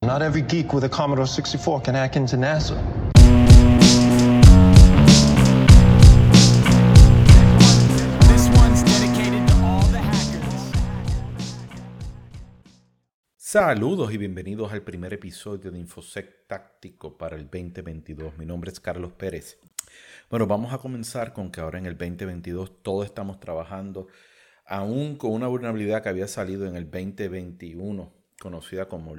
Not every geek with a Commodore 64 can hack into NASA. Saludos y bienvenidos al primer episodio de Infosec Táctico para el 2022. Mi nombre es Carlos Pérez. Bueno, vamos a comenzar con que ahora en el 2022 todos estamos trabajando aún con una vulnerabilidad que había salido en el 2021, conocida como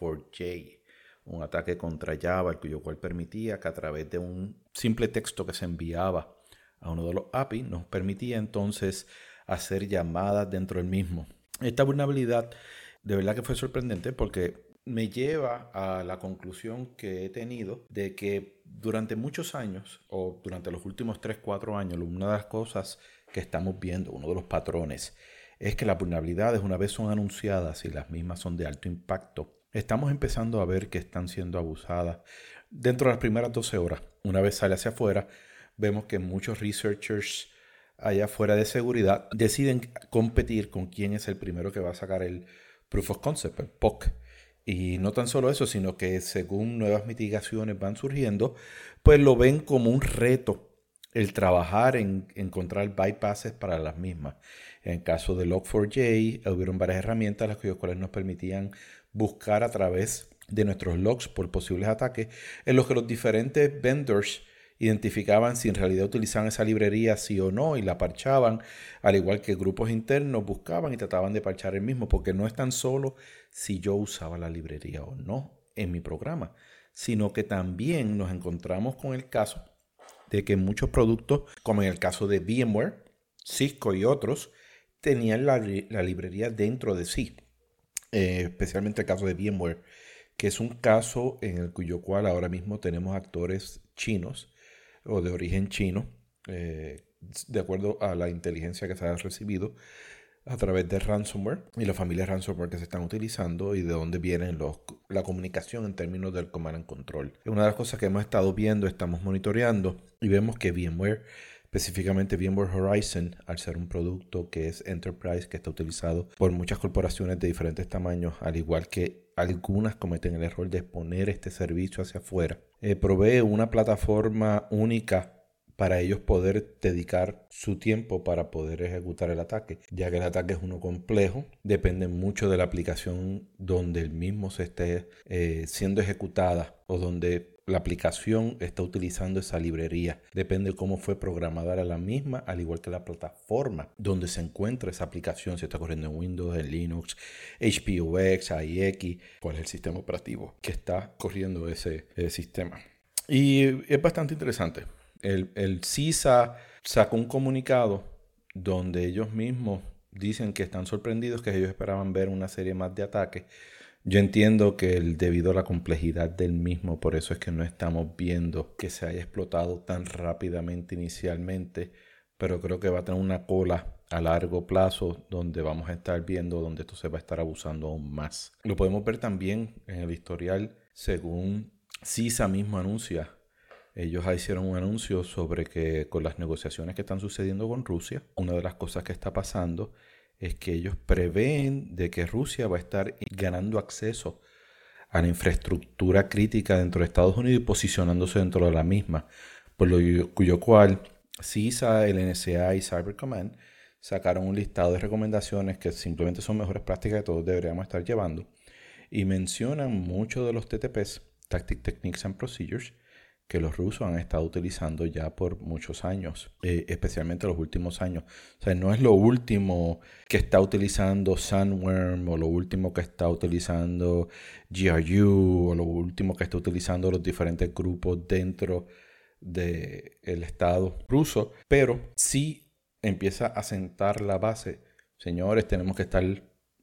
Log4j, un ataque contra Java, el cuyo cual permitía que a través de un simple texto que se enviaba a uno de los API nos permitía entonces hacer llamadas dentro del mismo. Esta vulnerabilidad de verdad que fue sorprendente porque me lleva a la conclusión que he tenido de que durante muchos años o durante los últimos 3, 4 años, una de las cosas que estamos viendo, uno de los patrones, es que las vulnerabilidades una vez son anunciadas y las mismas son de alto impacto, estamos empezando a ver que están siendo abusadas dentro de las primeras 12 horas. Una vez sale hacia afuera, vemos que muchos researchers allá afuera de seguridad deciden competir con quién es el primero que va a sacar el Proof of Concept, el POC. Y no tan solo eso, sino que según nuevas mitigaciones van surgiendo, pues lo ven como un reto el trabajar en encontrar bypasses para las mismas. En caso de Log4j, hubieron varias herramientas las cuales nos permitían buscar a través de nuestros logs por posibles ataques, en los que los diferentes vendors identificaban si en realidad utilizaban esa librería sí o no y la parchaban, al igual que grupos internos buscaban y trataban de parchar el mismo, porque no es tan solo si yo usaba la librería o no en mi programa, sino que también nos encontramos con el caso de que muchos productos, como en el caso de VMware, Cisco y otros, tenían la, la librería dentro de sí, eh, especialmente el caso de VMware, que es un caso en el cuyo cual ahora mismo tenemos actores chinos o de origen chino, eh, de acuerdo a la inteligencia que se ha recibido a través de ransomware y la familia ransomware que se están utilizando y de dónde viene la comunicación en términos del command and control. Una de las cosas que hemos estado viendo, estamos monitoreando y vemos que VMware, específicamente VMware Horizon, al ser un producto que es enterprise, que está utilizado por muchas corporaciones de diferentes tamaños, al igual que algunas cometen el error de exponer este servicio hacia afuera, eh, provee una plataforma única para ellos poder dedicar su tiempo para poder ejecutar el ataque, ya que el ataque es uno complejo, depende mucho de la aplicación donde el mismo se esté eh, siendo ejecutada o donde la aplicación está utilizando esa librería. Depende de cómo fue programada la misma, al igual que la plataforma donde se encuentra esa aplicación, si está corriendo en Windows, en Linux, HPUX, AIX, cuál es el sistema operativo que está corriendo ese, ese sistema. Y es bastante interesante el, CISA sacó un comunicado donde ellos mismos dicen que están sorprendidos, que ellos esperaban ver una serie más de ataques. Yo entiendo que debido a la complejidad del mismo, por eso es que no estamos viendo que se haya explotado tan rápidamente inicialmente, pero creo que va a tener una cola a largo plazo donde vamos a estar viendo donde esto se va a estar abusando aún más. Lo podemos ver también en el historial según CISA mismo anuncia ellos hicieron un anuncio sobre que con las negociaciones que están sucediendo con Rusia, una de las cosas que está pasando es que ellos prevén de que Rusia va a estar ganando acceso a la infraestructura crítica dentro de Estados Unidos y posicionándose dentro de la misma, por lo cuyo cual CISA, el NSA y Cyber Command sacaron un listado de recomendaciones que simplemente son mejores prácticas que todos deberíamos estar llevando y mencionan muchos de los TTPs, Tactic Techniques and Procedures, que los rusos han estado utilizando ya por muchos años, eh, especialmente los últimos años. O sea, no es lo último que está utilizando Sunworm o lo último que está utilizando GRU o lo último que está utilizando los diferentes grupos dentro del Estado ruso, pero sí empieza a sentar la base. Señores, tenemos que estar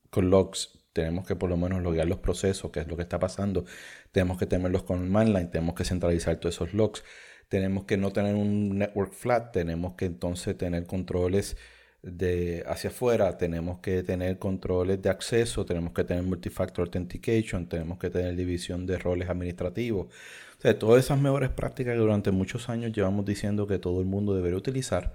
con logs tenemos que por lo menos loguear los procesos, qué es lo que está pasando. Tenemos que tenerlos con Manline, tenemos que centralizar todos esos logs. Tenemos que no tener un network flat, tenemos que entonces tener controles de hacia afuera, tenemos que tener controles de acceso, tenemos que tener multifactor authentication, tenemos que tener división de roles administrativos. O sea, todas esas mejores prácticas que durante muchos años llevamos diciendo que todo el mundo debería utilizar,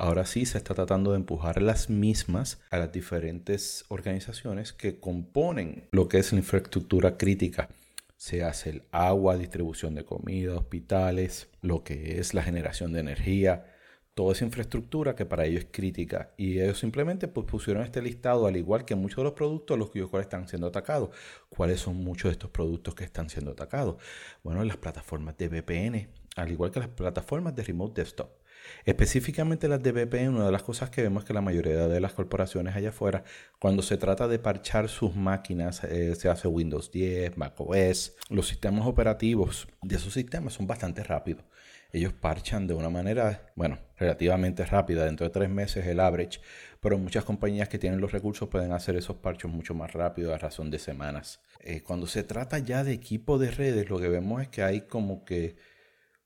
Ahora sí se está tratando de empujar las mismas a las diferentes organizaciones que componen lo que es la infraestructura crítica. Se hace el agua, distribución de comida, hospitales, lo que es la generación de energía, toda esa infraestructura que para ellos es crítica. Y ellos simplemente pues, pusieron este listado, al igual que muchos de los productos los cuales están siendo atacados. ¿Cuáles son muchos de estos productos que están siendo atacados? Bueno, las plataformas de VPN, al igual que las plataformas de Remote Desktop. Específicamente las de VPN, una de las cosas que vemos es que la mayoría de las corporaciones allá afuera, cuando se trata de parchar sus máquinas, eh, se hace Windows 10, macOS, los sistemas operativos de esos sistemas son bastante rápidos. Ellos parchan de una manera, bueno, relativamente rápida, dentro de tres meses el average, pero muchas compañías que tienen los recursos pueden hacer esos parchos mucho más rápido a razón de semanas. Eh, cuando se trata ya de equipo de redes, lo que vemos es que hay como que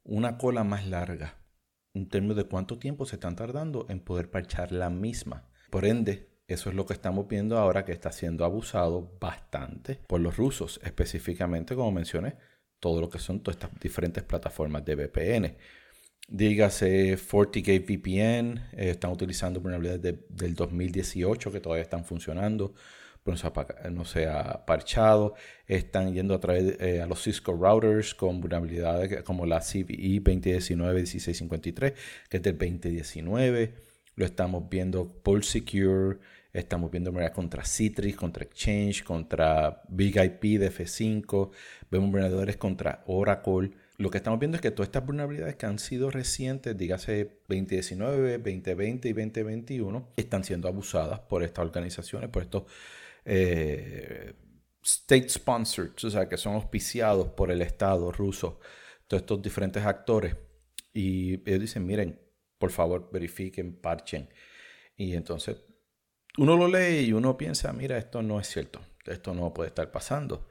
una cola más larga en términos de cuánto tiempo se están tardando en poder parchar la misma. Por ende, eso es lo que estamos viendo ahora que está siendo abusado bastante por los rusos, específicamente, como mencioné, todo lo que son todas estas diferentes plataformas de VPN. Dígase FortiGate VPN, eh, están utilizando vulnerabilidades del 2018 que todavía están funcionando no se ha parchado. Están yendo a través eh, a los Cisco routers con vulnerabilidades como la CVE 2019-1653, que es del 2019. Lo estamos viendo Pulse Secure, estamos viendo contra Citrix, contra Exchange, contra Big IP de F5. Vemos vulnerabilidades contra Oracle. Lo que estamos viendo es que todas estas vulnerabilidades que han sido recientes, dígase 2019, 2020 y 2021, están siendo abusadas por estas organizaciones, por estos eh, state sponsored, o sea, que son auspiciados por el Estado ruso, todos estos diferentes actores. Y ellos dicen, miren, por favor, verifiquen, parchen. Y entonces uno lo lee y uno piensa, mira, esto no es cierto, esto no puede estar pasando.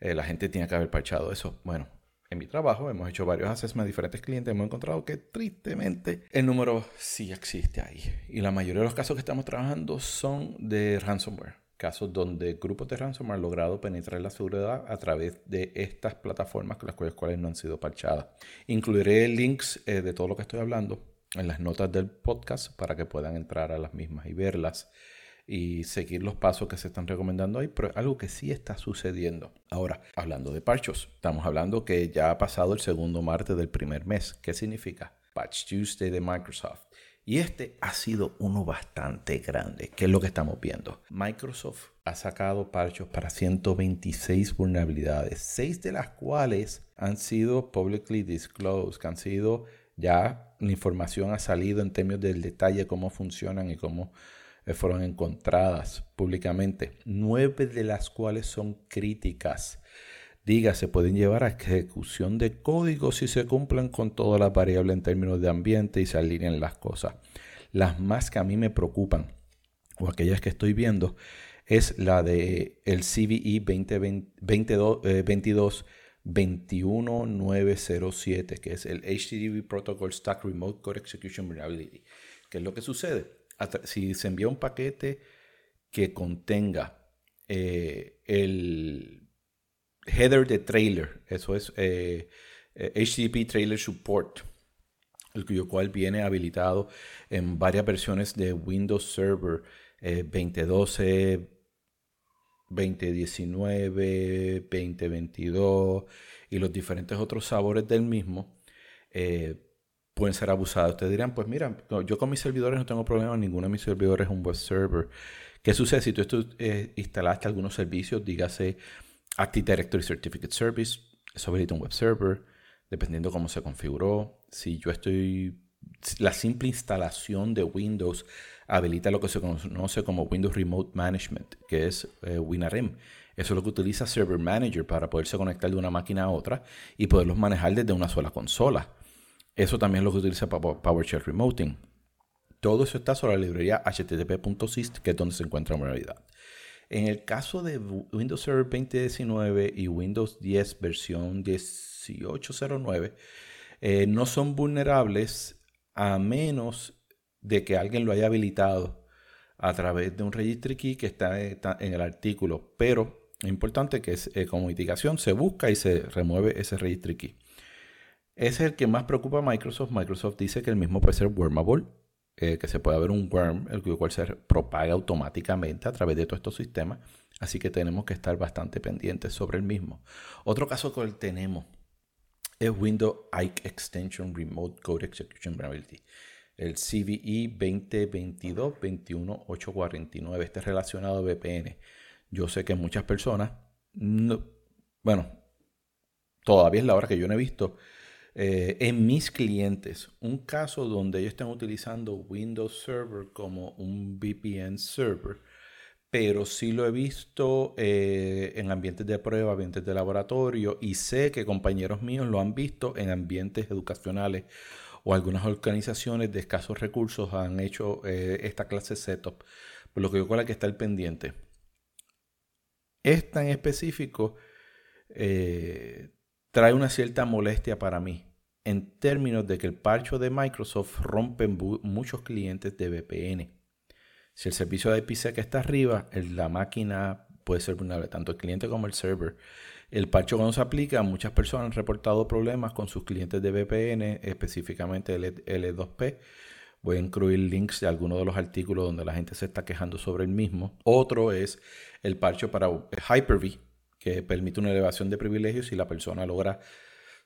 Eh, la gente tiene que haber parchado eso. Bueno, en mi trabajo hemos hecho varios assessments a diferentes clientes, hemos encontrado que tristemente el número sí existe ahí. Y la mayoría de los casos que estamos trabajando son de ransomware casos donde grupos de ransomware han logrado penetrar la seguridad a través de estas plataformas las cuales, no han sido parchadas. Incluiré links eh, de todo lo que estoy hablando en las notas del podcast para que puedan entrar a las mismas y verlas y seguir los pasos que se están recomendando ahí, pero algo que sí está sucediendo. Ahora, hablando de parchos, estamos hablando que ya ha pasado el segundo martes del primer mes. ¿Qué significa? Patch Tuesday de Microsoft. Y este ha sido uno bastante grande, que es lo que estamos viendo. Microsoft ha sacado parchos para 126 vulnerabilidades, 6 de las cuales han sido publicly disclosed, que han sido ya la información ha salido en términos del detalle cómo funcionan y cómo eh, fueron encontradas públicamente. 9 de las cuales son críticas Diga, se pueden llevar a ejecución de código si se cumplen con todas las variables en términos de ambiente y se alinean las cosas. Las más que a mí me preocupan, o aquellas que estoy viendo, es la de el CVE 2022, 21907, que es el HTTP Protocol Stack Remote Code Execution Vulnerability. ¿Qué es lo que sucede? Si se envía un paquete que contenga eh, el header de trailer, eso es HTTP eh, eh, Trailer Support, el cual viene habilitado en varias versiones de Windows Server 2012, 2019, 2022 y los diferentes otros sabores del mismo. Eh, pueden ser abusados. Ustedes dirán, pues mira, yo con mis servidores no tengo problema, ninguno de mis servidores es un web server. ¿Qué sucede si tú instalaste algunos servicios, dígase Active Directory Certificate Service, eso habilita un web server, dependiendo cómo se configuró. Si yo estoy, la simple instalación de Windows habilita lo que se conoce como Windows Remote Management, que es eh, WinRM. Eso es lo que utiliza Server Manager para poderse conectar de una máquina a otra y poderlos manejar desde una sola consola. Eso también es lo que utiliza PowerShell Remoting. Todo eso está sobre la librería http.syst, que es donde se encuentra en realidad. En el caso de Windows Server 2019 y Windows 10 versión 1809, eh, no son vulnerables a menos de que alguien lo haya habilitado a través de un registry key que está, en el artículo. Pero es importante que eh, como mitigación se busca y se remueve ese registry key. Es el que más preocupa a Microsoft. Microsoft dice que el mismo puede ser wormable eh, que se puede ver un worm, el cual se propaga automáticamente a través de todos estos sistemas. Así que tenemos que estar bastante pendientes sobre el mismo. Otro caso que tenemos es Windows Ike Extension Remote Code Execution Vulnerability. El CVE 2022-21849. Este es relacionado a VPN. Yo sé que muchas personas, bueno, todavía es la hora que yo no he visto eh, en mis clientes un caso donde ellos están utilizando Windows Server como un VPN server, pero sí lo he visto eh, en ambientes de prueba, ambientes de laboratorio y sé que compañeros míos lo han visto en ambientes educacionales o algunas organizaciones de escasos recursos han hecho eh, esta clase setup, por lo que yo creo que está el pendiente. Esta en específico trae una cierta molestia para mí en términos de que el parcho de Microsoft rompe muchos clientes de VPN. Si el servicio de IPsec está arriba, la máquina puede ser vulnerable, tanto el cliente como el server. El parcho cuando se aplica, muchas personas han reportado problemas con sus clientes de VPN, específicamente el L2P. Voy a incluir links de algunos de los artículos donde la gente se está quejando sobre el mismo. Otro es el parcho para Hyper-V, que permite una elevación de privilegios si la persona logra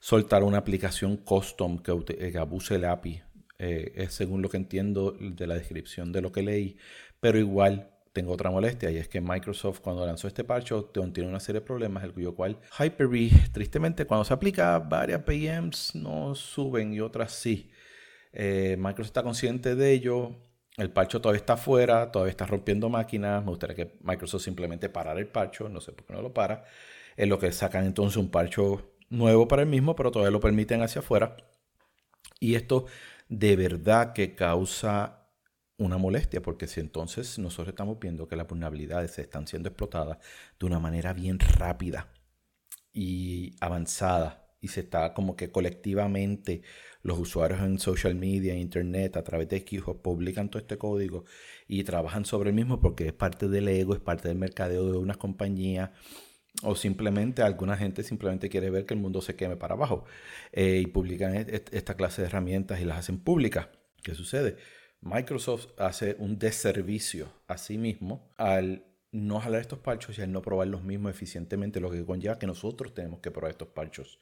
soltar una aplicación custom que, eh, abuse el API. Eh, es según lo que entiendo de la descripción de lo que leí, pero igual tengo otra molestia y es que Microsoft cuando lanzó este parche tiene una serie de problemas, el cuyo cual Hyper-V, tristemente cuando se aplica varias PMs no suben y otras sí. Eh, Microsoft está consciente de ello, el parcho todavía está afuera, todavía está rompiendo máquinas. Me gustaría que Microsoft simplemente parara el parcho, no sé por qué no lo para. Es lo que sacan entonces un parcho nuevo para el mismo, pero todavía lo permiten hacia afuera. Y esto de verdad que causa una molestia, porque si entonces nosotros estamos viendo que las vulnerabilidades están siendo explotadas de una manera bien rápida y avanzada, y se está como que colectivamente los usuarios en social media, internet, a través de GitHub, publican todo este código y trabajan sobre el mismo porque es parte del ego, es parte del mercadeo de una compañía o simplemente alguna gente simplemente quiere ver que el mundo se queme para abajo eh, y publican esta clase de herramientas y las hacen públicas. ¿Qué sucede? Microsoft hace un desservicio a sí mismo al no jalar estos parchos y al no probar los mismos eficientemente, lo que conlleva que nosotros tenemos que probar estos parchos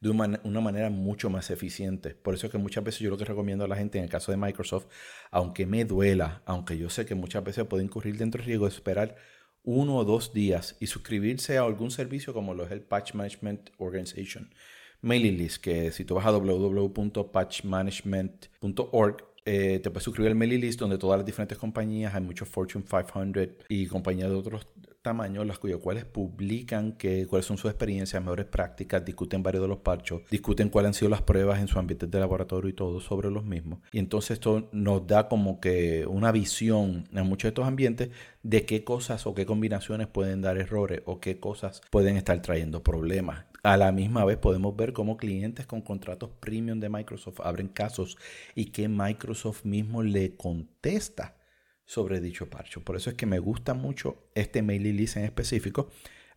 de una manera mucho más eficiente. Por eso es que muchas veces yo lo que recomiendo a la gente en el caso de Microsoft, aunque me duela, aunque yo sé que muchas veces puede incurrir dentro del riesgo, es esperar uno o dos días y suscribirse a algún servicio como lo es el Patch Management Organization mailing list, que si tú vas a www.patchmanagement.org, eh, te puedes suscribir al mailing list donde todas las diferentes compañías, hay muchos Fortune 500 y compañías de otros tamaños, las cuyas cuales publican que, cuáles son sus experiencias, mejores prácticas, discuten varios de los parchos, discuten cuáles han sido las pruebas en su ambiente de laboratorio y todo sobre los mismos. Y entonces esto nos da como que una visión en muchos de estos ambientes de qué cosas o qué combinaciones pueden dar errores o qué cosas pueden estar trayendo problemas. A la misma vez podemos ver cómo clientes con contratos premium de Microsoft abren casos y que Microsoft mismo le contesta sobre dicho parcho. Por eso es que me gusta mucho este mailing list en específico.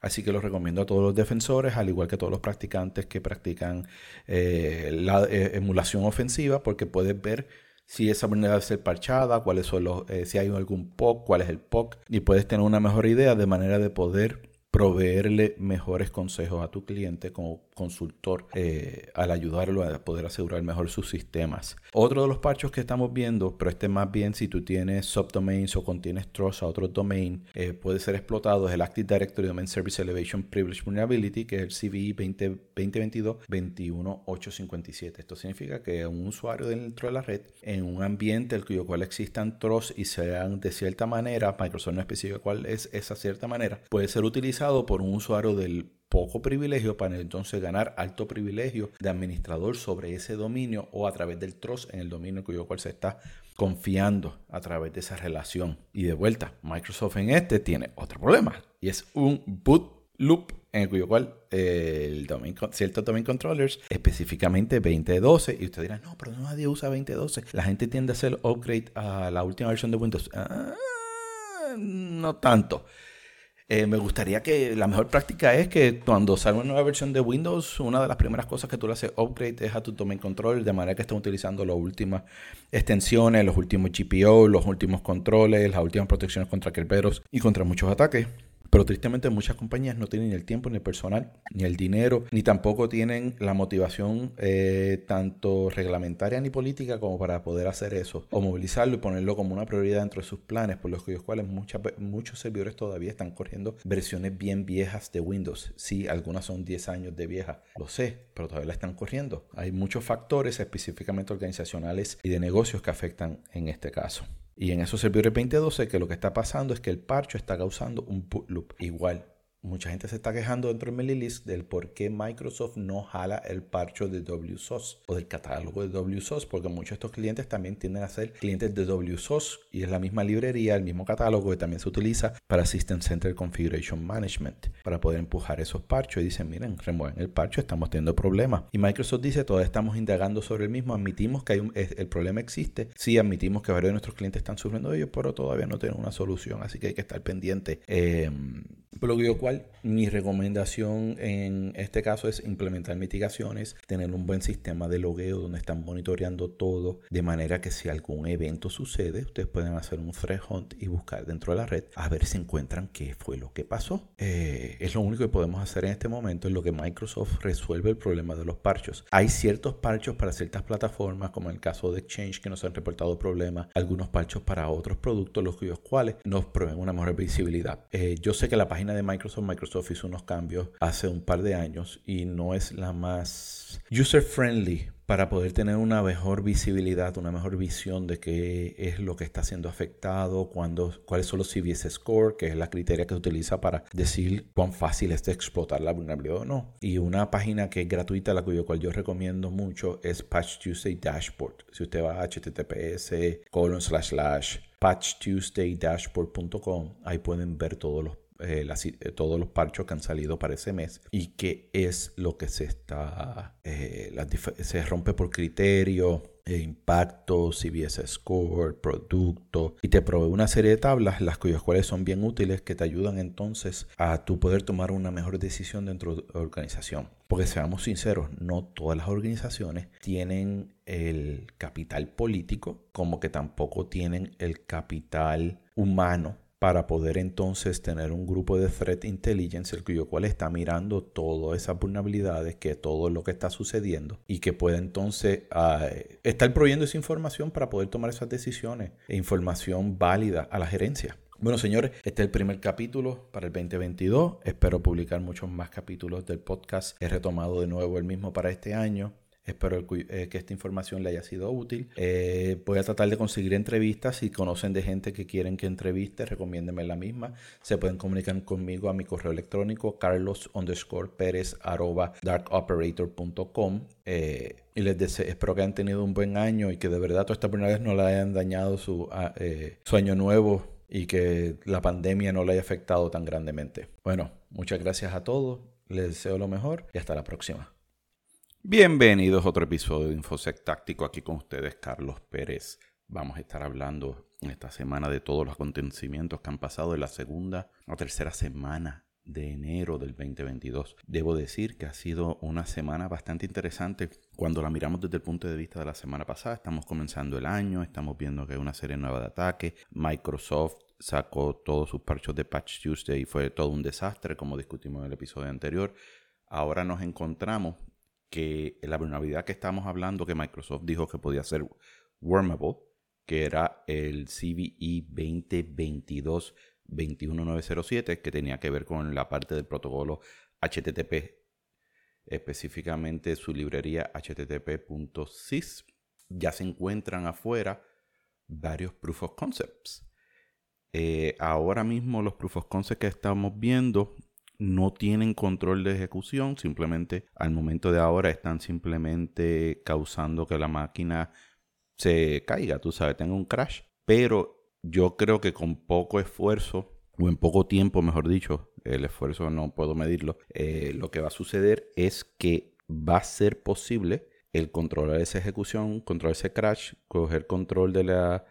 Así que lo recomiendo a todos los defensores, al igual que a todos los practicantes que practican eh, la eh, emulación ofensiva, porque puedes ver si esa vulnerabilidad debe ser parchada, cuáles son los, eh, si hay algún POC, cuál es el POC, y puedes tener una mejor idea de manera de poder proveerle mejores consejos a tu cliente como consultor eh, al ayudarlo a poder asegurar mejor sus sistemas. Otro de los parchos que estamos viendo, pero este más bien si tú tienes subdomains o contienes trust a otro domain, eh, puede ser explotado, es el Active Directory Domain Service Elevation Privilege Vulnerability, que es el CVE 2022-21857. Esto significa que un usuario dentro de la red, en un ambiente el cuyo cual existan trust y sean de cierta manera, Microsoft no especifica cuál es esa cierta manera, puede ser utilizado por un usuario del poco privilegio para entonces ganar alto privilegio de administrador sobre ese dominio o a través del trust en el dominio cuyo cual se está confiando a través de esa relación. Y de vuelta, Microsoft en este tiene otro problema y es un boot loop en el cuyo cual eh, el domain, ciertos domain controllers, específicamente 2012, y usted dirá, no, pero nadie usa 2012. La gente tiende a hacer upgrade a la última versión de Windows. Ah, no tanto. Eh, me gustaría que la mejor práctica es que cuando salga una nueva versión de Windows, una de las primeras cosas que tú le haces upgrade es a tu domain control, de manera que estén utilizando las últimas extensiones, los últimos GPO, los últimos controles, las últimas protecciones contra kerberos y contra muchos ataques. Pero tristemente muchas compañías no tienen ni el tiempo, ni el personal, ni el dinero, ni tampoco tienen la motivación eh, tanto reglamentaria ni política como para poder hacer eso o movilizarlo y ponerlo como una prioridad dentro de sus planes, por los cuales muchos servidores todavía están corriendo versiones bien viejas de Windows. Sí, algunas son 10 años de vieja, lo sé, pero todavía la están corriendo. Hay muchos factores específicamente organizacionales y de negocios que afectan en este caso. Y en esos servidores 2012 que lo que está pasando es que el parcho está causando un boot loop igual mucha gente se está quejando dentro del MailyList del por qué Microsoft no jala el parcho de WSOS o del catálogo de WSOS, porque muchos de estos clientes también tienden a ser clientes de WSOS y es la misma librería, el mismo catálogo que también se utiliza para System Center Configuration Management, para poder empujar esos parchos y dicen, miren, remueven el parcho, estamos teniendo problemas. Y Microsoft dice, todavía estamos indagando sobre el mismo, admitimos que hay el problema existe, sí admitimos que varios de nuestros clientes están sufriendo de ello, pero todavía no tienen una solución, así que hay que estar pendiente. Por lo cual, mi recomendación en este caso es implementar mitigaciones, tener un buen sistema de logueo donde están monitoreando todo, de manera que si algún evento sucede, ustedes pueden hacer un threat hunt y buscar dentro de la red a ver si encuentran qué fue lo que pasó. Eh, es lo único que podemos hacer en este momento, es lo que Microsoft resuelve el problema de los parchos. Hay ciertos parchos para ciertas plataformas, como en el caso de Exchange, que nos han reportado problemas, algunos parchos para otros productos, los cuales nos prueben una mejor visibilidad. Eh, yo sé que la página de Microsoft, Microsoft hizo unos cambios hace un par de años y no es la más user friendly para poder tener una mejor visibilidad, una mejor visión de qué es lo que está siendo afectado, cuándo, cuáles son los CVS Score, que es la criteria que se utiliza para decir cuán fácil es de explotar la vulnerabilidad o no. Y una página que es gratuita, la cual yo recomiendo mucho, es Patch Tuesday Dashboard. Si usted va a https colon slash slash patchtuesdaydashboard.com, ahí pueden ver todos los eh, eh, todos los parchos que han salido para ese mes y qué es lo que se está, eh, se rompe por criterio, impacto, CBS Score, producto y te provee una serie de tablas las cuales son bien útiles que te ayudan entonces a tu poder tomar una mejor decisión dentro de la organización. Porque seamos sinceros, no todas las organizaciones tienen el capital político como que tampoco tienen el capital humano para poder entonces tener un grupo de threat intelligence, el cual está mirando todas esas vulnerabilidades, que todo lo que está sucediendo y que puede entonces uh, estar proveyendo esa información para poder tomar esas decisiones e información válida a la gerencia. Bueno, señores, este es el primer capítulo para el 2022. Espero publicar muchos más capítulos del podcast. He retomado de nuevo el mismo para este año. Espero eh, que esta información le haya sido útil. Eh, voy a tratar de conseguir entrevistas. Si conocen de gente que quieren que entreviste, recomiéndenme la misma. Se pueden comunicar conmigo a mi correo electrónico carlos underscore pérez arroba darkoperator.com. Eh, y les deseo, espero que hayan tenido un buen año y que de verdad toda esta primera vez no le hayan dañado su, ah, su año nuevo y que la pandemia no le haya afectado tan grandemente. Bueno, muchas gracias a todos. Les deseo lo mejor y hasta la próxima. Bienvenidos a otro episodio de Infosec Táctico. Aquí con ustedes, Carlos Pérez. Vamos a estar hablando esta semana de todos los acontecimientos que han pasado en la segunda o tercera semana de enero del 2022. Debo decir que ha sido una semana bastante interesante cuando la miramos desde el punto de vista de la semana pasada. Estamos comenzando el año, estamos viendo que hay una serie nueva de ataques. Microsoft sacó todos sus parchos de Patch Tuesday y fue todo un desastre, como discutimos en el episodio anterior. Ahora nos encontramos que la vulnerabilidad que estamos hablando, que Microsoft dijo que podía ser wormable, que era el CVE 2022-21907, que tenía que ver con la parte del protocolo HTTP, específicamente su librería http.sys. Ya se encuentran afuera varios proof of concepts. Eh, ahora mismo los proof of concepts que estamos viendo no tienen control de ejecución, simplemente al momento de ahora están simplemente causando que la máquina se caiga, tú sabes, tenga un crash. Pero yo creo que con poco esfuerzo, o en poco tiempo, mejor dicho, el esfuerzo no puedo medirlo, eh, lo que va a suceder es que va a ser posible el controlar esa ejecución, controlar ese crash, coger control de la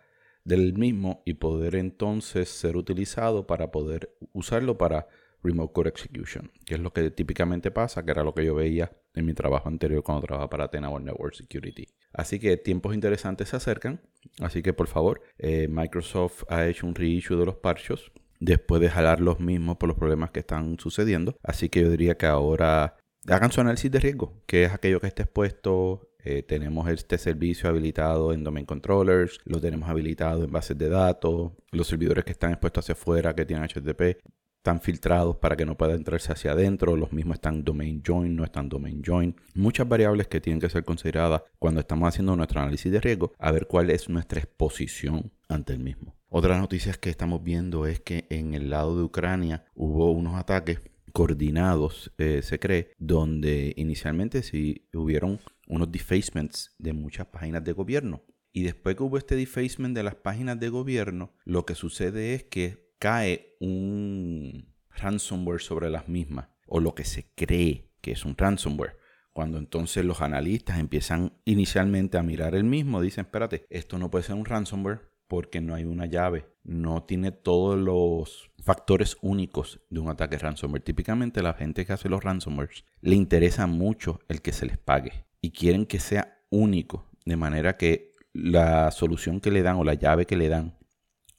del mismo y poder entonces ser utilizado para poder usarlo para Remote Code Execution, que es lo que típicamente pasa, que era lo que yo veía en mi trabajo anterior cuando trabajaba para Tenable Network Security. Así que tiempos interesantes se acercan, así que por favor, eh, Microsoft ha hecho un reissue de los parchos después de jalar los mismos por los problemas que están sucediendo, así que yo diría que ahora hagan su análisis de riesgo, que es aquello que esté expuesto eh, tenemos este servicio habilitado en domain controllers, lo tenemos habilitado en bases de datos, los servidores que están expuestos hacia afuera, que tienen HTTP, están filtrados para que no pueda entrarse hacia adentro, los mismos están domain join, no están domain join. Muchas variables que tienen que ser consideradas cuando estamos haciendo nuestro análisis de riesgo, a ver cuál es nuestra exposición ante el mismo. Otras noticias que estamos viendo es que en el lado de Ucrania hubo unos ataques coordinados, eh, se cree, donde inicialmente sí hubieron unos defacements de muchas páginas de gobierno. Y después que hubo este defacement de las páginas de gobierno, lo que sucede es que cae un ransomware sobre las mismas, o lo que se cree que es un ransomware. Cuando entonces los analistas empiezan inicialmente a mirar el mismo, dicen, espérate, esto no puede ser un ransomware porque no hay una llave, no tiene todos los factores únicos de un ataque ransomware. Típicamente la gente que hace los ransomwares le interesa mucho el que se les pague y quieren que sea único, de manera que la solución que le dan o la llave que le dan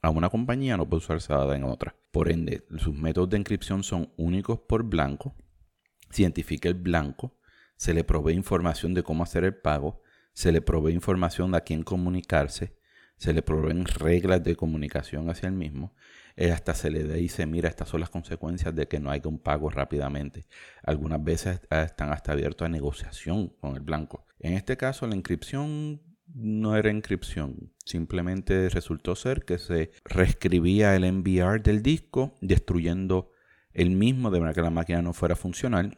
a una compañía no puede usarse dada en otra. Por ende, sus métodos de encripción son únicos por blanco, se identifica el blanco, se le provee información de cómo hacer el pago, se le provee información de a quién comunicarse, se le proveen reglas de comunicación hacia el mismo eh, hasta se le dice, mira, estas son las consecuencias de que no haya un pago rápidamente. Algunas veces eh, están hasta abiertos a negociación con el blanco. En este caso, la inscripción no era inscripción, simplemente resultó ser que se reescribía el enviar del disco, destruyendo el mismo de manera que la máquina no fuera funcional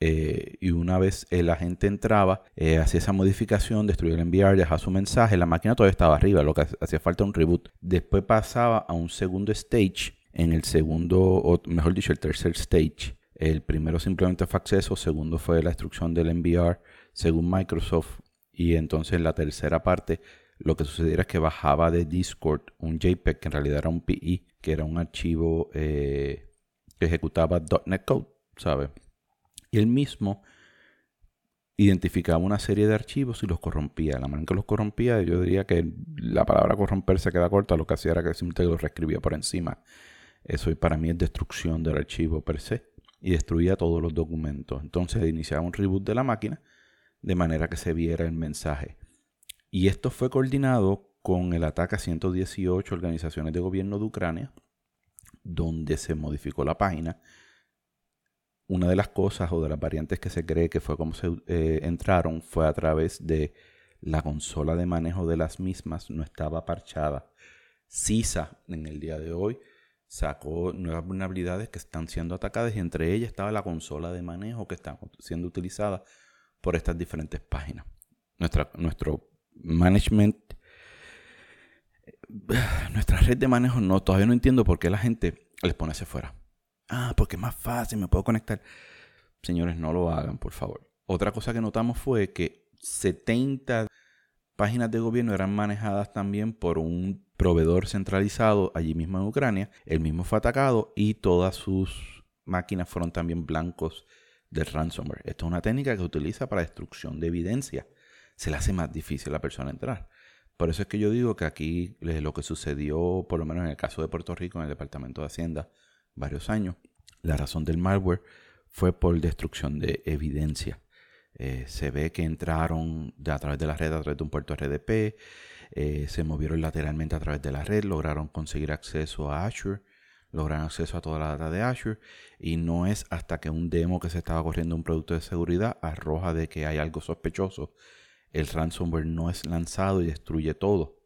eh, y una vez el agente entraba, eh, hacía esa modificación, destruía el enviar, dejaba su mensaje, la máquina todavía estaba arriba, lo que hacía falta un reboot. Después pasaba a un segundo stage, en el segundo, o mejor dicho, el tercer stage. El primero simplemente fue acceso, segundo fue la destrucción del enviar, según Microsoft, y entonces la tercera parte lo que sucediera es que bajaba de Discord un JPEG, que en realidad era un PI, que era un archivo eh, que ejecutaba .NET Code, ¿sabes? Y él mismo identificaba una serie de archivos y los corrompía. La manera en que los corrompía, yo diría que la palabra corromper se queda corta, lo que hacía era que simplemente los reescribía por encima. Eso para mí es destrucción del archivo per se y destruía todos los documentos. Entonces iniciaba un reboot de la máquina de manera que se viera el mensaje. Y esto fue coordinado con el ataque a 118 organizaciones de gobierno de Ucrania, donde se modificó la página una de las cosas o de las variantes que se cree que fue como se eh, entraron fue a través de la consola de manejo de las mismas no estaba parchada. CISA en el día de hoy sacó nuevas vulnerabilidades que están siendo atacadas y entre ellas estaba la consola de manejo que está siendo utilizada por estas diferentes páginas. Nuestra, nuestro management, nuestra red de manejo, no, todavía no entiendo por qué la gente les pone hacia afuera. Ah, porque es más fácil, me puedo conectar. Señores, no lo hagan, por favor. Otra cosa que notamos fue que 70 páginas de gobierno eran manejadas también por un proveedor centralizado allí mismo en Ucrania. El mismo fue atacado y todas sus máquinas fueron también blancos del ransomware. Esto es una técnica que se utiliza para destrucción de evidencia. Se le hace más difícil a la persona entrar. Por eso es que yo digo que aquí eh, lo que sucedió, por lo menos en el caso de Puerto Rico, en el Departamento de Hacienda, varios años. La razón del malware fue por destrucción de evidencia. Eh, se ve que entraron a través de la red, a través de un puerto RDP, eh, se movieron lateralmente a través de la red, lograron conseguir acceso a Azure, lograron acceso a toda la data de Azure y no es hasta que un demo que se estaba corriendo un producto de seguridad arroja de que hay algo sospechoso, el ransomware no es lanzado y destruye todo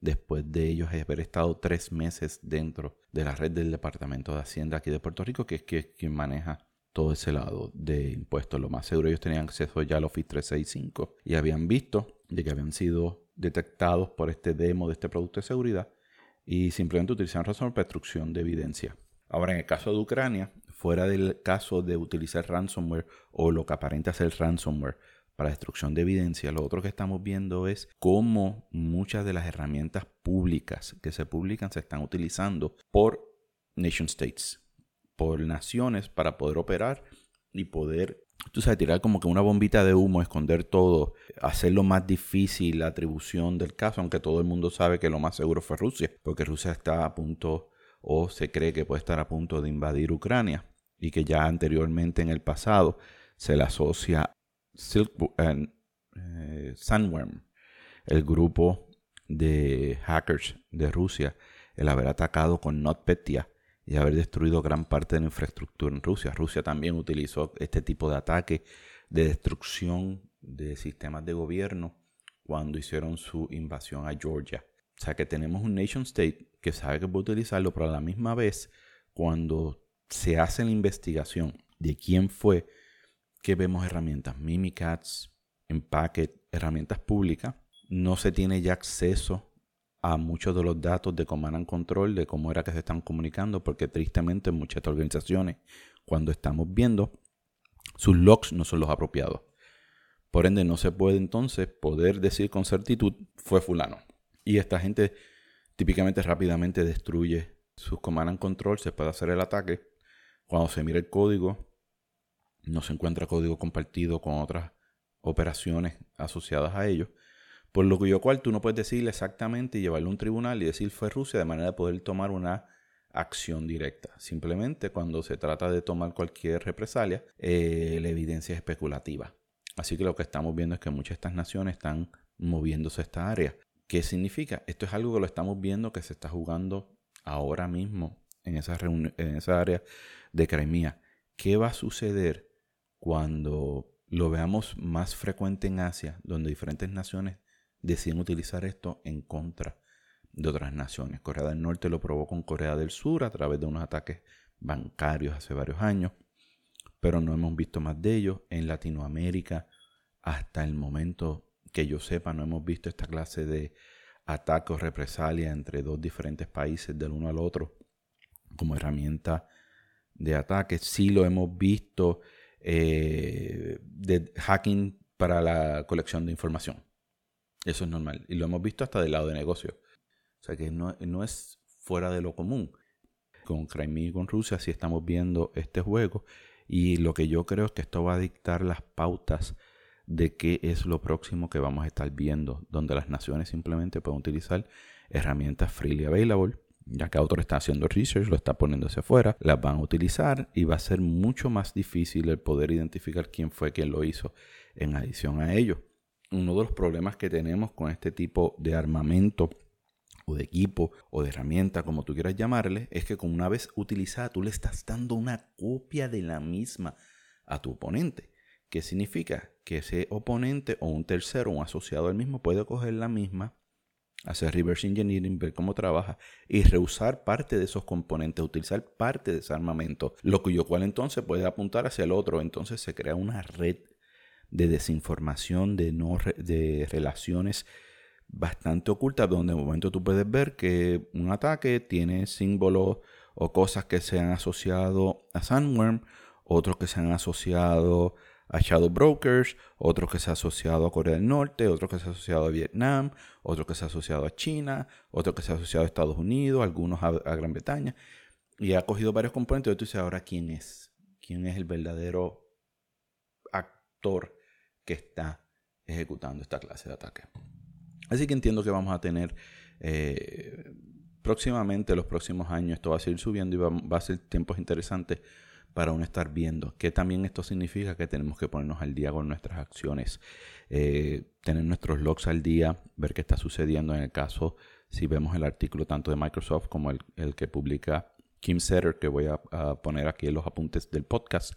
después de ellos haber estado tres meses dentro de la red del Departamento de Hacienda aquí de Puerto Rico, que es, quien maneja todo ese lado de impuestos. Lo más seguro ellos tenían acceso ya al Office 365 y habían visto de que habían sido detectados por este demo de este producto de seguridad y simplemente utilizaron razón para destrucción de evidencia. Ahora, en el caso de Ucrania, fuera del caso de utilizar ransomware o lo que aparenta ser ransomware para destrucción de evidencia, lo otro que estamos viendo es cómo muchas de las herramientas públicas que se publican se están utilizando por nation states, por naciones para poder operar y poder, tú sabes, tirar como que una bombita de humo, esconder todo, hacerlo más difícil la atribución del caso, aunque todo el mundo sabe que lo más seguro fue Rusia, porque Rusia está a punto o se cree que puede estar a punto de invadir Ucrania y que ya anteriormente en el pasado se le asocia Silk, eh, Sunworm, el grupo de hackers de Rusia, el haber atacado con NotPetya y haber destruido gran parte de la infraestructura en Rusia. Rusia también utilizó este tipo de ataque de destrucción de sistemas de gobierno cuando hicieron su invasión a Georgia. O sea que tenemos un nation state que sabe que puede utilizarlo, pero a la misma vez, cuando se hace la investigación de quién fue que vemos herramientas Mimikatz, Empacket, herramientas públicas, no se tiene ya acceso a muchos de los datos de Command and Control, de cómo era que se están comunicando, porque tristemente muchas organizaciones, cuando estamos viendo, sus logs no son los apropiados. Por ende, no se puede entonces poder decir con certitud, fue fulano. Y esta gente típicamente rápidamente destruye sus Command and Control, se puede hacer el ataque. Cuando se mira el código, no se encuentra código compartido con otras operaciones asociadas a ellos. Por lo cual tú no puedes decirle exactamente y llevarlo a un tribunal y decir fue Rusia de manera de poder tomar una acción directa. Simplemente cuando se trata de tomar cualquier represalia, eh, la evidencia es especulativa. Así que lo que estamos viendo es que muchas de estas naciones están moviéndose a esta área. ¿Qué significa? Esto es algo que lo estamos viendo que se está jugando ahora mismo en esa, en esa área de Crimea. ¿Qué va a suceder cuando lo veamos más frecuente en Asia, donde diferentes naciones deciden utilizar esto en contra de otras naciones. Corea del Norte lo probó con Corea del Sur a través de unos ataques bancarios hace varios años, pero no hemos visto más de ellos. En Latinoamérica, hasta el momento que yo sepa, no hemos visto esta clase de ataques o represalias entre dos diferentes países del uno al otro como herramienta de ataque. Sí lo hemos visto eh, de hacking para la colección de información. Eso es normal. Y lo hemos visto hasta del lado de negocio. O sea que no, no es fuera de lo común. Con Crimea y con Rusia sí estamos viendo este juego. Y lo que yo creo es que esto va a dictar las pautas de qué es lo próximo que vamos a estar viendo, donde las naciones simplemente pueden utilizar herramientas freely available ya que otro está haciendo research, lo está poniendo hacia afuera, las van a utilizar y va a ser mucho más difícil el poder identificar quién fue quien lo hizo en adición a ello. Uno de los problemas que tenemos con este tipo de armamento o de equipo o de herramienta, como tú quieras llamarle, es que con una vez utilizada tú le estás dando una copia de la misma a tu oponente. ¿Qué significa? Que ese oponente o un tercero, un asociado al mismo, puede coger la misma hacer reverse engineering, ver cómo trabaja y reusar parte de esos componentes, utilizar parte de ese armamento, lo cuyo cual entonces puede apuntar hacia el otro. Entonces se crea una red de desinformación, de, no, de relaciones bastante ocultas, donde de momento tú puedes ver que un ataque tiene símbolos o cosas que se han asociado a Sandworm, otros que se han asociado a Shadow Brokers, otro que se ha asociado a Corea del Norte, otro que se ha asociado a Vietnam, otro que se ha asociado a China, otro que se ha asociado a Estados Unidos, algunos a, Gran Bretaña, y ha cogido varios componentes. Y tú dices, ahora, ¿quién es? ¿Quién es el verdadero actor que está ejecutando esta clase de ataque? Así que entiendo que vamos a tener eh, próximamente, los próximos años, esto va a seguir subiendo y va, va a ser tiempos interesantes para uno estar viendo. Que también esto significa que tenemos que ponernos al día con nuestras acciones, eh, tener nuestros logs al día, ver qué está sucediendo en el caso, si vemos el artículo tanto de Microsoft como el, que publica Kim Setter, que voy a, poner aquí en los apuntes del podcast.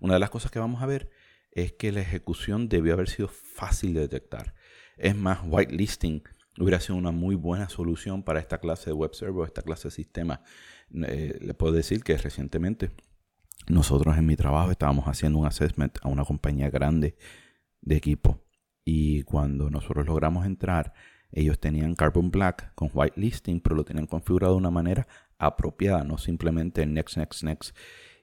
Una de las cosas que vamos a ver es que la ejecución debió haber sido fácil de detectar. Es más, whitelisting hubiera sido una muy buena solución para esta clase de web server, esta clase de sistema. Eh, le puedo decir que recientemente nosotros en mi trabajo estábamos haciendo un assessment a una compañía grande de equipo y cuando nosotros logramos entrar, ellos tenían Carbon Black con whitelisting, pero lo tenían configurado de una manera apropiada, no simplemente next, next, next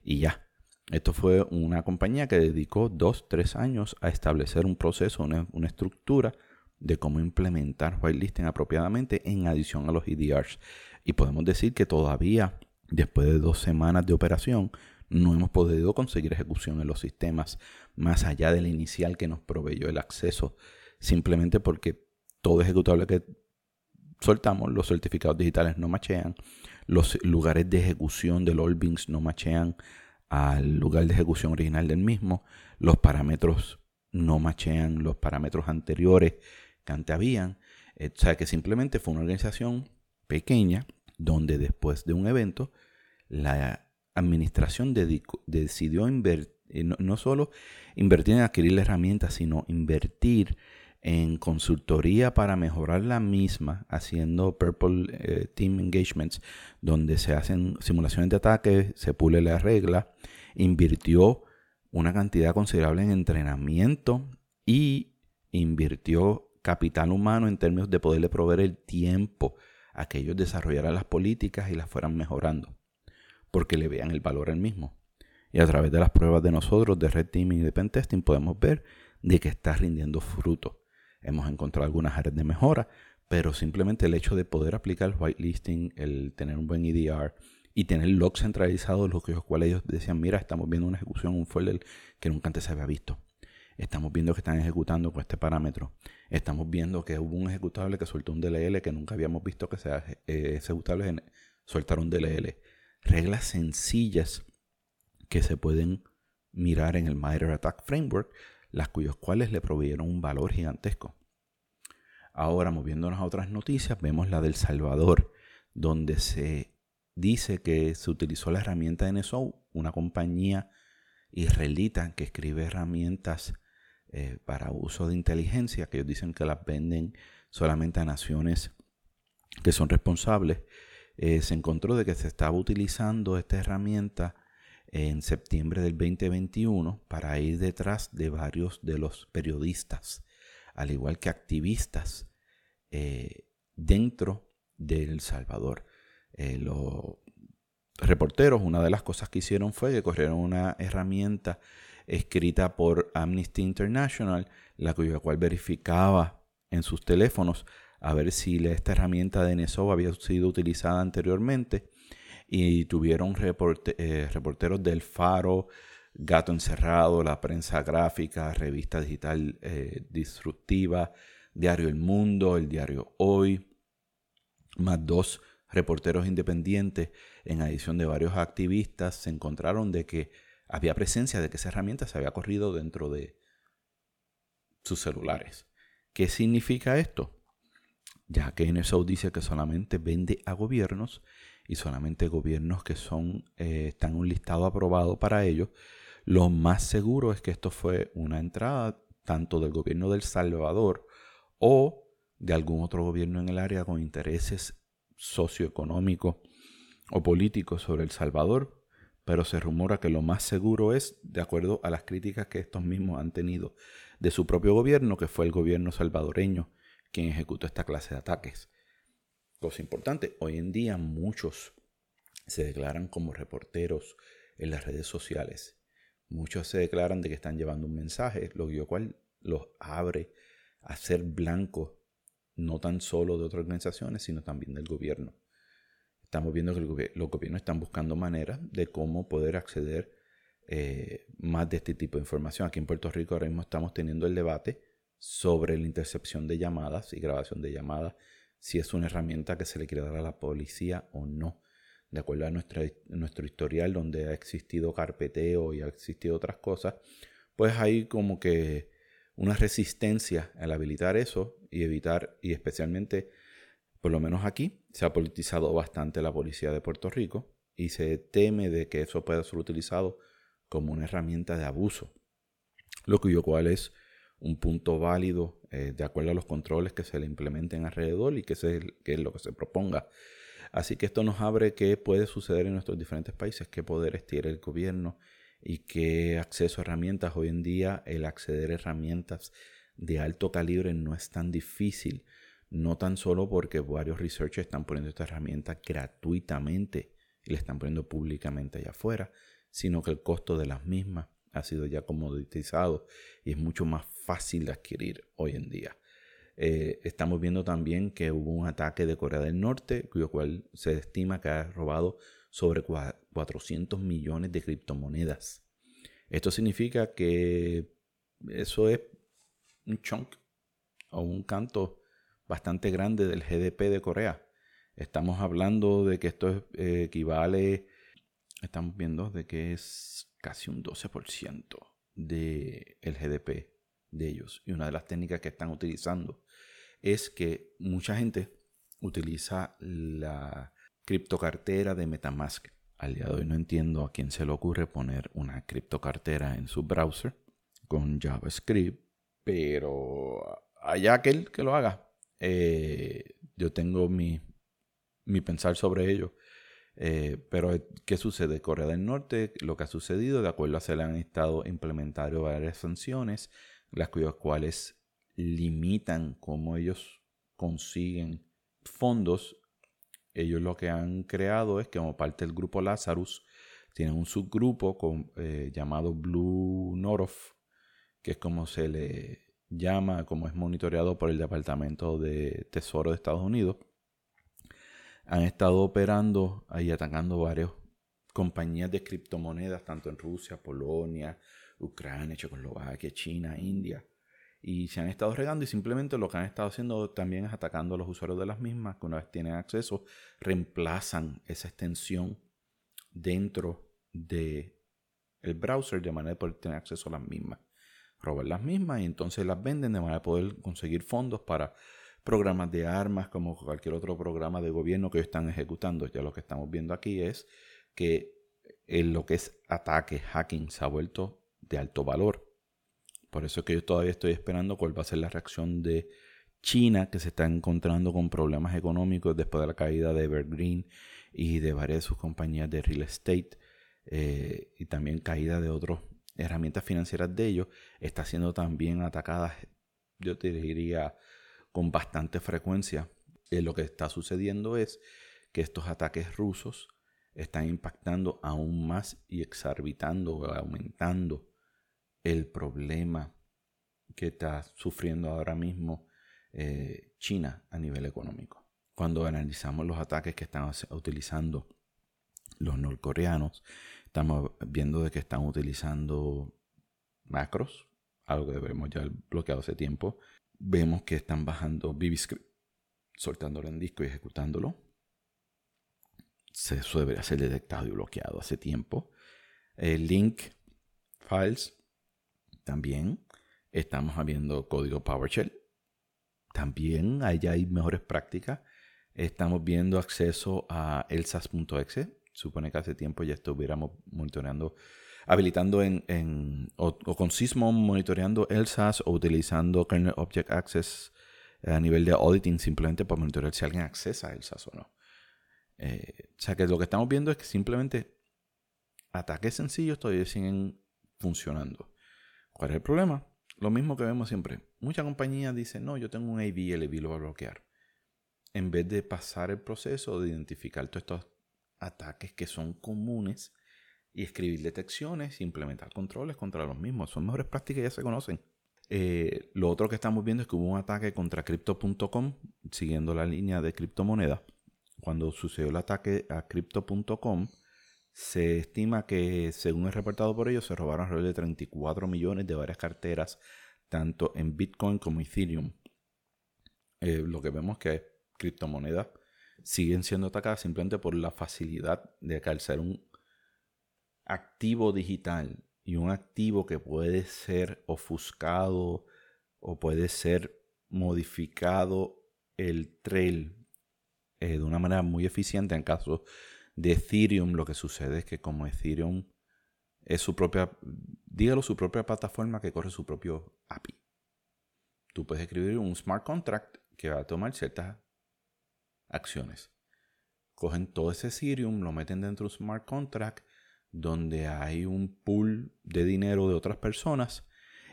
y ya. Esto fue una compañía que dedicó dos, tres años a establecer un proceso, una, una estructura de cómo implementar whitelisting apropiadamente en adición a los EDRs. Y podemos decir que todavía, después de dos semanas de operación, no hemos podido conseguir ejecución en los sistemas más allá del inicial que nos proveyó el acceso, simplemente porque todo ejecutable que soltamos, los certificados digitales no machean, los lugares de ejecución del Allbins no machean al lugar de ejecución original del mismo, los parámetros no machean los parámetros anteriores que antes habían. Eh, o sea que simplemente fue una organización pequeña donde después de un evento la administración decidió eh, no, solo invertir en adquirir la herramienta, sino invertir en consultoría para mejorar la misma, haciendo Purple eh, Team Engagements, donde se hacen simulaciones de ataque, se pule la regla, invirtió una cantidad considerable en entrenamiento y invirtió capital humano en términos de poderle proveer el tiempo a que ellos desarrollaran las políticas y las fueran mejorando, porque le vean el valor al mismo. Y a través de las pruebas de nosotros, de Red Teaming y de Pentesting, podemos ver de que está rindiendo fruto. Hemos encontrado algunas áreas de mejora, pero simplemente el hecho de poder aplicar el whitelisting, el tener un buen EDR y tener logs centralizados, los cuales ellos decían, mira, estamos viendo una ejecución, un folder que nunca antes se había visto. Estamos viendo que están ejecutando con este parámetro. Estamos viendo que hubo un ejecutable que soltó un DLL que nunca habíamos visto que sea eh, ejecutable soltar un DLL. Reglas sencillas que se pueden mirar en el MITRE Attack Framework, las cuyos cuales le proveyeron un valor gigantesco. Ahora, moviéndonos a otras noticias, vemos la del Salvador, donde se dice que se utilizó la herramienta NSO, una compañía israelita que escribe herramientas eh, para uso de inteligencia, que ellos dicen que las venden solamente a naciones que son responsables. Eh, se encontró de que se estaba utilizando esta herramienta en septiembre del 2021 para ir detrás de varios de los periodistas, al igual que activistas eh, dentro de El Salvador. Eh, los reporteros, una de las cosas que hicieron fue que corrieron una herramienta escrita por Amnesty International, la cual verificaba en sus teléfonos a ver si esta herramienta de NSO había sido utilizada anteriormente y tuvieron eh, reporteros del Faro, Gato Encerrado, la prensa gráfica, revista digital eh, disruptiva, Diario El Mundo, el Diario Hoy, más dos reporteros independientes, en adición de varios activistas, se encontraron de que había presencia de que esa herramienta se había corrido dentro de sus celulares. ¿Qué significa esto? Ya que NSO dice que solamente vende a gobiernos y solamente gobiernos que son, eh, están en un listado aprobado para ellos, lo más seguro es que esto fue una entrada tanto del gobierno del Salvador o de algún otro gobierno en el área con intereses socioeconómicos o políticos sobre El Salvador, pero se rumora que lo más seguro es, de acuerdo a las críticas que estos mismos han tenido de su propio gobierno, que fue el gobierno salvadoreño quien ejecutó esta clase de ataques. Cosa importante, hoy en día muchos se declaran como reporteros en las redes sociales. Muchos se declaran de que están llevando un mensaje, lo cual los abre a ser blancos no tan solo de otras organizaciones, sino también del gobierno. Estamos viendo que los gobiernos están buscando maneras de cómo poder acceder eh, más de este tipo de información. Aquí en Puerto Rico ahora mismo estamos teniendo el debate sobre la intercepción de llamadas y grabación de llamadas si es una herramienta que se le quiere dar a la policía o no. De acuerdo a nuestro historial donde ha existido carpeteo y ha existido otras cosas, pues hay como que una resistencia al habilitar eso y evitar, y especialmente, por lo menos aquí, se ha politizado bastante la policía de Puerto Rico y se teme de que eso pueda ser utilizado como una herramienta de abuso. Lo que yo cual es un punto válido eh, de acuerdo a los controles que se le implementen alrededor y que, es lo que se proponga. Así que esto nos abre qué puede suceder en nuestros diferentes países, qué poderes tiene el gobierno y qué acceso a herramientas. Hoy en día el acceder a herramientas de alto calibre no es tan difícil, no tan solo porque varios researchers están poniendo esta herramienta gratuitamente y la están poniendo públicamente allá afuera, sino que el costo de las mismas ha sido ya comoditizado y es mucho más fácil de adquirir hoy en día. Eh, estamos viendo también que hubo un ataque de Corea del Norte, cuyo cual se estima que ha robado sobre 400 millones de criptomonedas. Esto significa que eso es un chunk o un canto bastante grande del GDP de Corea. Estamos hablando de que esto eh, equivale, estamos viendo de que es casi un 12% del GDP de ellos. Y una de las técnicas que están utilizando es que mucha gente utiliza la criptocartera de Metamask. Al día de hoy no entiendo a quién se le ocurre poner una criptocartera en su browser con JavaScript, pero allá aquel que lo haga. Eh, yo tengo mi, mi, pensar sobre ello. Eh, pero, ¿qué sucede? Corea del Norte, lo que ha sucedido, de acuerdo a se le han estado implementando varias sanciones, las cuales limitan cómo ellos consiguen fondos. Ellos lo que han creado es que como parte del grupo Lazarus, tienen un subgrupo eh, llamado Blue North, que es como se le llama, como es monitoreado por el Departamento de Tesoro de Estados Unidos. Han estado operando ahí atacando varias compañías de criptomonedas, tanto en Rusia, Polonia, Ucrania, Checoslovaquia, China, India y se han estado regando y simplemente lo que han estado haciendo también es atacando a los usuarios de las mismas que una vez tienen acceso reemplazan esa extensión dentro de el browser de manera de poder tener acceso a las mismas roban las mismas y entonces las venden de manera de poder conseguir fondos para programas de armas como cualquier otro programa de gobierno que ellos están ejecutando. Ya lo que estamos viendo aquí es que en lo que es ataque hacking se ha vuelto de alto valor por eso es que yo todavía estoy esperando cuál va a ser la reacción de China, que se está encontrando con problemas económicos después de la caída de Evergreen y de varias de sus compañías de real estate eh, y también caída de otras herramientas financieras de ellos, está siendo también atacada, yo te diría, con bastante frecuencia. Eh, lo que está sucediendo es que estos ataques rusos están impactando aún más y exorbitando o aumentando el problema que está sufriendo ahora mismo eh, China a nivel económico. Cuando analizamos los ataques que están utilizando los norcoreanos, estamos viendo de que están utilizando macros, algo que debemos ya bloqueado hace tiempo. Vemos que están bajando BBScript, soltándolo en disco y ejecutándolo. Se, eso debería ser detectado y bloqueado hace tiempo. El link files también estamos habiendo código PowerShell. También allá hay mejores prácticas. Estamos viendo acceso a elsas.exe. Supone que hace tiempo ya estuviéramos monitoreando, habilitando en, o, con Sysmon monitoreando elsas o utilizando kernel object access a nivel de auditing simplemente para monitorear si alguien accesa a elsas o no. Eh, o sea que lo que estamos viendo es que simplemente ataques sencillos todavía siguen funcionando. ¿Cuál es el problema? Lo mismo que vemos siempre. Muchas compañías dicen, no, yo tengo un AV y el AV lo voy a bloquear. En vez de pasar el proceso de identificar todos estos ataques que son comunes y escribir detecciones implementar controles contra los mismos. Son mejores prácticas, ya se conocen. Eh, lo otro que estamos viendo es que hubo un ataque contra crypto.com, siguiendo la línea de criptomonedas. Cuando sucedió el ataque a crypto.com, se estima que, según es reportado por ellos, se robaron alrededor de 34 millones de varias carteras, tanto en Bitcoin como Ethereum. Eh, lo que vemos que criptomonedas siguen siendo atacadas simplemente por la facilidad de ser un activo digital y un activo que puede ser ofuscado o puede ser modificado el trail eh, de una manera muy eficiente en caso de Ethereum, lo que sucede es que como Ethereum es su propia, dígalo, su propia plataforma que corre su propio API. Tú puedes escribir un smart contract que va a tomar ciertas acciones. Cogen todo ese Ethereum, lo meten dentro de un smart contract donde hay un pool de dinero de otras personas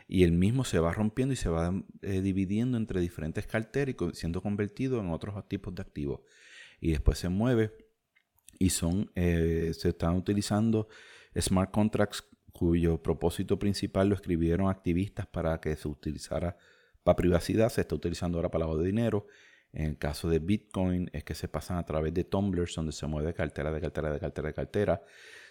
y el mismo se va rompiendo y se va eh, dividiendo entre diferentes carteras y siendo convertido en otros tipos de activos. Y después se mueve y son, eh, se están utilizando smart contracts cuyo propósito principal lo escribieron activistas para que se utilizara para privacidad, se está utilizando ahora para lavado de dinero. En el caso de Bitcoin es que se pasan a través de tumblers donde se mueve de cartera, de cartera, de cartera, de cartera.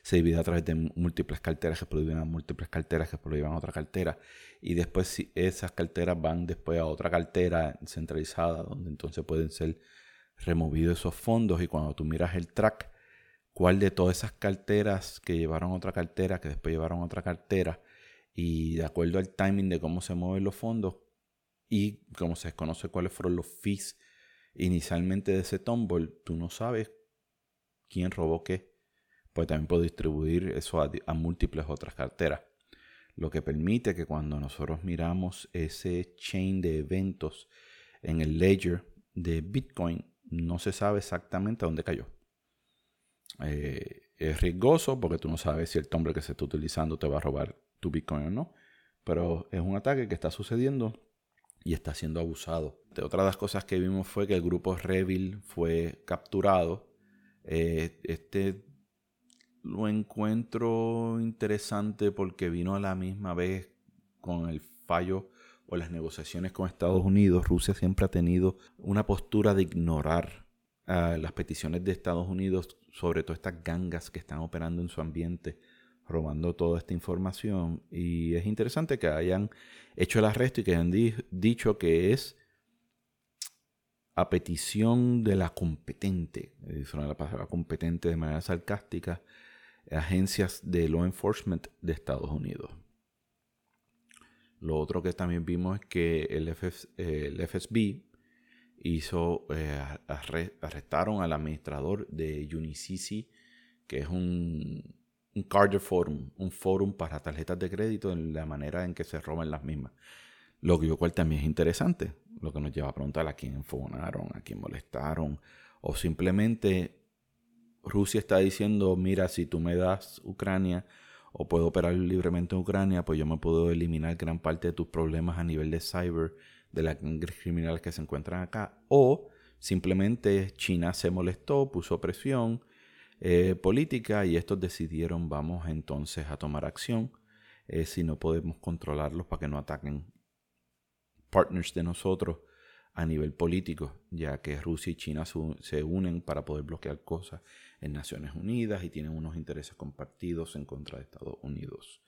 Se divide a través de múltiples carteras que prohíben a múltiples carteras que prohíben a otra cartera. Y después si esas carteras van después a otra cartera centralizada donde entonces pueden ser removidos esos fondos. Y cuando tú miras el track, cuál de todas esas carteras que llevaron otra cartera, que después llevaron otra cartera, y de acuerdo al timing de cómo se mueven los fondos y como se desconoce cuáles fueron los fees inicialmente de ese tumble, tú no sabes quién robó qué. Pues también puedo distribuir eso a, múltiples otras carteras. Lo que permite que cuando nosotros miramos ese chain de eventos en el ledger de Bitcoin, no se sabe exactamente dónde cayó. Eh, es riesgoso porque tú no sabes si el tumblr que se está utilizando te va a robar tu Bitcoin o no. Pero es un ataque que está sucediendo y está siendo abusado. De otra de las cosas que vimos fue que el grupo Revil fue capturado. Eh, este lo encuentro interesante porque vino a la misma vez con el fallo o las negociaciones con Estados Unidos. Rusia siempre ha tenido una postura de ignorar las peticiones de Estados Unidos sobre todas estas gangas que están operando en su ambiente, robando toda esta información. Y es interesante que hayan hecho el arresto y que hayan dicho que es a petición de la competente, son la palabra competente de manera sarcástica, agencias de law enforcement de Estados Unidos. Lo otro que también vimos es que el, el FSB hizo, eh, arrestaron al administrador de Unicisi, que es un, un Carder Forum, un forum para tarjetas de crédito en la manera en que se roban las mismas. Lo cual también es interesante, lo que nos lleva a preguntar a quién enfogonaron, a quién molestaron, o simplemente Rusia está diciendo, mira, si tú me das Ucrania o puedo operar libremente en Ucrania, pues yo me puedo eliminar gran parte de tus problemas a nivel de cyber de las criminales que se encuentran acá, o simplemente China se molestó, puso presión eh, política y estos decidieron vamos entonces a tomar acción eh, si no podemos controlarlos para que no ataquen partners de nosotros a nivel político, ya que Rusia y China se unen para poder bloquear cosas en Naciones Unidas y tienen unos intereses compartidos en contra de Estados Unidos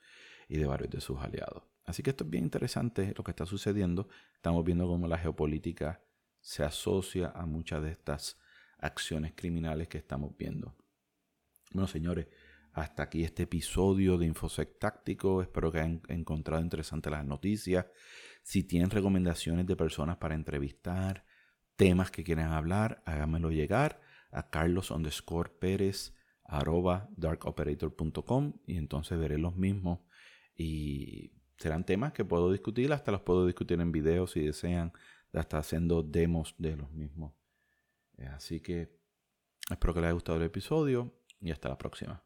y de varios de sus aliados. Así que esto es bien interesante lo que está sucediendo. Estamos viendo cómo la geopolítica se asocia a muchas de estas acciones criminales que estamos viendo. Bueno, señores, hasta aquí este episodio de Infosec Táctico. Espero que hayan encontrado interesantes las noticias. Si tienen recomendaciones de personas para entrevistar, temas que quieran hablar, háganmelo llegar a carlos underscore pérez darkoperator.com y entonces veré los mismos y serán temas que puedo discutir, hasta los puedo discutir en videos si desean, hasta haciendo demos de los mismos. Eh, así que espero que les haya gustado el episodio y hasta la próxima.